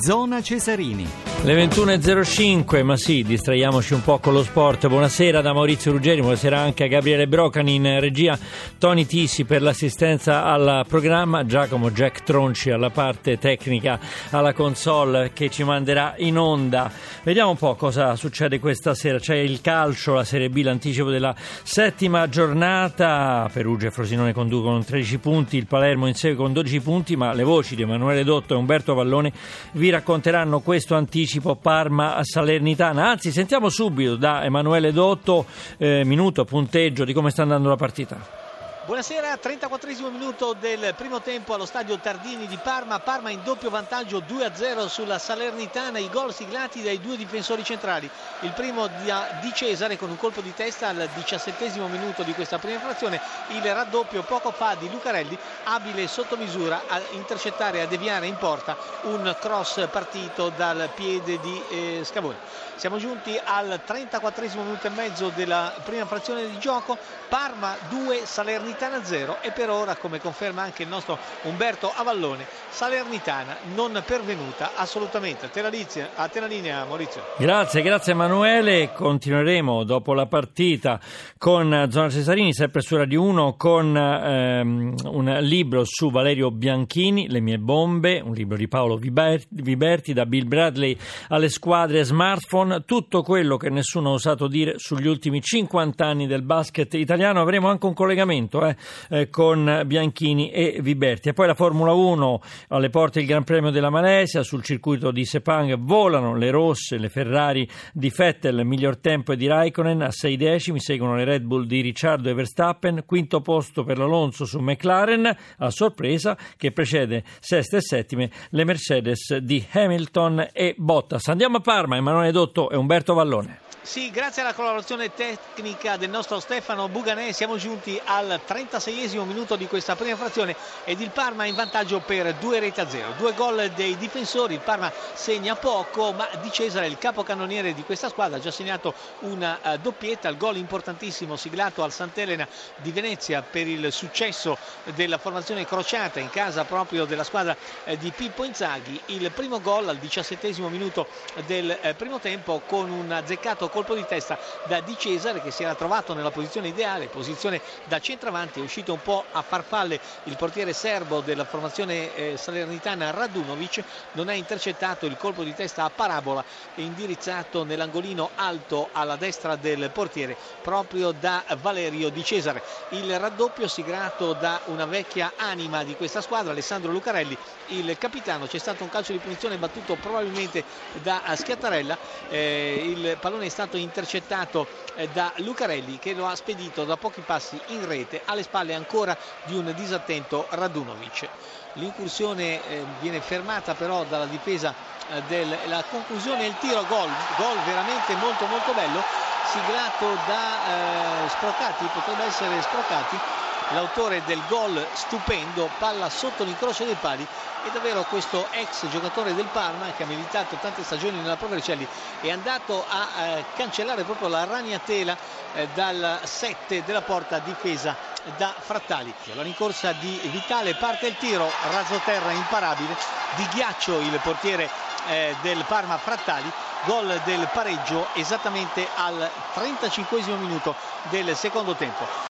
Zona Cesarini. Le 21.05, ma sì, distraiamoci un po' con lo sport. Buonasera da Maurizio Ruggeri, buonasera anche a Gabriele Brocani in regia, Tony Tissi per l'assistenza al programma, Giacomo Jack Tronci alla parte tecnica, alla console che ci manderà in onda. Vediamo un po' cosa succede questa sera. C'è il calcio, la Serie B, l'anticipo della settima giornata. Perugia e Frosinone conducono 13 punti, il Palermo insegue con 12 punti, ma le voci di Emanuele Dotto e Umberto Vallone vi racconteranno questo anticipo Parma-Salernitana. Anzi, sentiamo subito da Emanuele Dotto, eh, minuto, punteggio di come sta andando la partita. Buonasera, 34 minuto del primo tempo allo stadio Tardini di Parma. Parma in doppio vantaggio 2-0 sulla Salernitana. I gol siglati dai due difensori centrali. Il primo di Cesare con un colpo di testa al diciassettesimo minuto di questa prima frazione. Il raddoppio poco fa di Lucarelli, abile sotto misura a intercettare e a deviare in porta un cross partito dal piede di eh, Scavone. Siamo giunti al 34 minuto e mezzo della prima frazione di gioco. Parma 2, Salernitana. Salernitana 0 e per ora, come conferma anche il nostro Umberto Avallone, Salernitana non pervenuta assolutamente. A te la, linea, a te la linea Maurizio. Grazie, grazie Emanuele. Continueremo dopo la partita con Zona Cesarini, sempre su Radio 1, con ehm, un libro su Valerio Bianchini, Le mie bombe, un libro di Paolo Viberti, da Bill Bradley alle squadre smartphone, tutto quello che nessuno ha osato dire sugli ultimi 50 anni del basket italiano. Avremo anche un collegamento eh, eh, con Bianchini e Viberti. E poi la Formula 1 alle porte del Gran Premio della Malesia, sul circuito di Sepang volano le rosse, le Ferrari di Vettel, miglior tempo è di Raikkonen a 6 decimi, seguono le Red Bull di Ricciardo e Verstappen, quinto posto per l'Alonso su McLaren, a sorpresa che precede seste e settime le Mercedes di Hamilton e Bottas. Andiamo a Parma, Emanuele Dotto e Umberto Vallone. Sì, grazie alla collaborazione tecnica del nostro Stefano Buganè siamo giunti al 36esimo minuto di questa prima frazione ed il Parma in vantaggio per due reti a zero. Due gol dei difensori, il Parma segna poco, ma Di Cesare, il capocannoniere di questa squadra, ha già segnato una uh, doppietta, il gol importantissimo siglato al Sant'Elena di Venezia per il successo della formazione crociata in casa proprio della squadra uh, di Pippo Inzaghi. Il primo gol al diciassettesimo minuto del uh, primo tempo con un azzeccato colpo di testa da Di Cesare che si era trovato nella posizione ideale, posizione da centravanti, è uscito un po' a farfalle il portiere serbo della formazione eh, salernitana Radunovic, non ha intercettato il colpo di testa a parabola indirizzato nell'angolino alto alla destra del portiere proprio da Valerio Di Cesare. Il raddoppio siglato da una vecchia anima di questa squadra, Alessandro Lucarelli, il capitano, c'è stato un calcio di punizione battuto probabilmente da Schiattarella, eh, il pallone è stato stato intercettato eh, da Lucarelli che lo ha spedito da pochi passi in rete alle spalle ancora di un disattento Radunovic. L'incursione eh, viene fermata però dalla difesa eh, della conclusione il tiro gol, gol veramente molto molto bello siglato da eh, Sprocati, potrebbe essere Sprocati l'autore del gol stupendo, palla sotto l'incrocio dei pali e davvero questo ex giocatore del Parma che ha militato tante stagioni nella Pro Vercelli è andato a eh, cancellare proprio la ragnatela eh, dal 7 della porta difesa da Frattali. La rincorsa di Vitale parte il tiro, raso terra imparabile, di ghiaccio il portiere eh, del Parma Frattali gol del pareggio esattamente al 35 minuto del secondo tempo.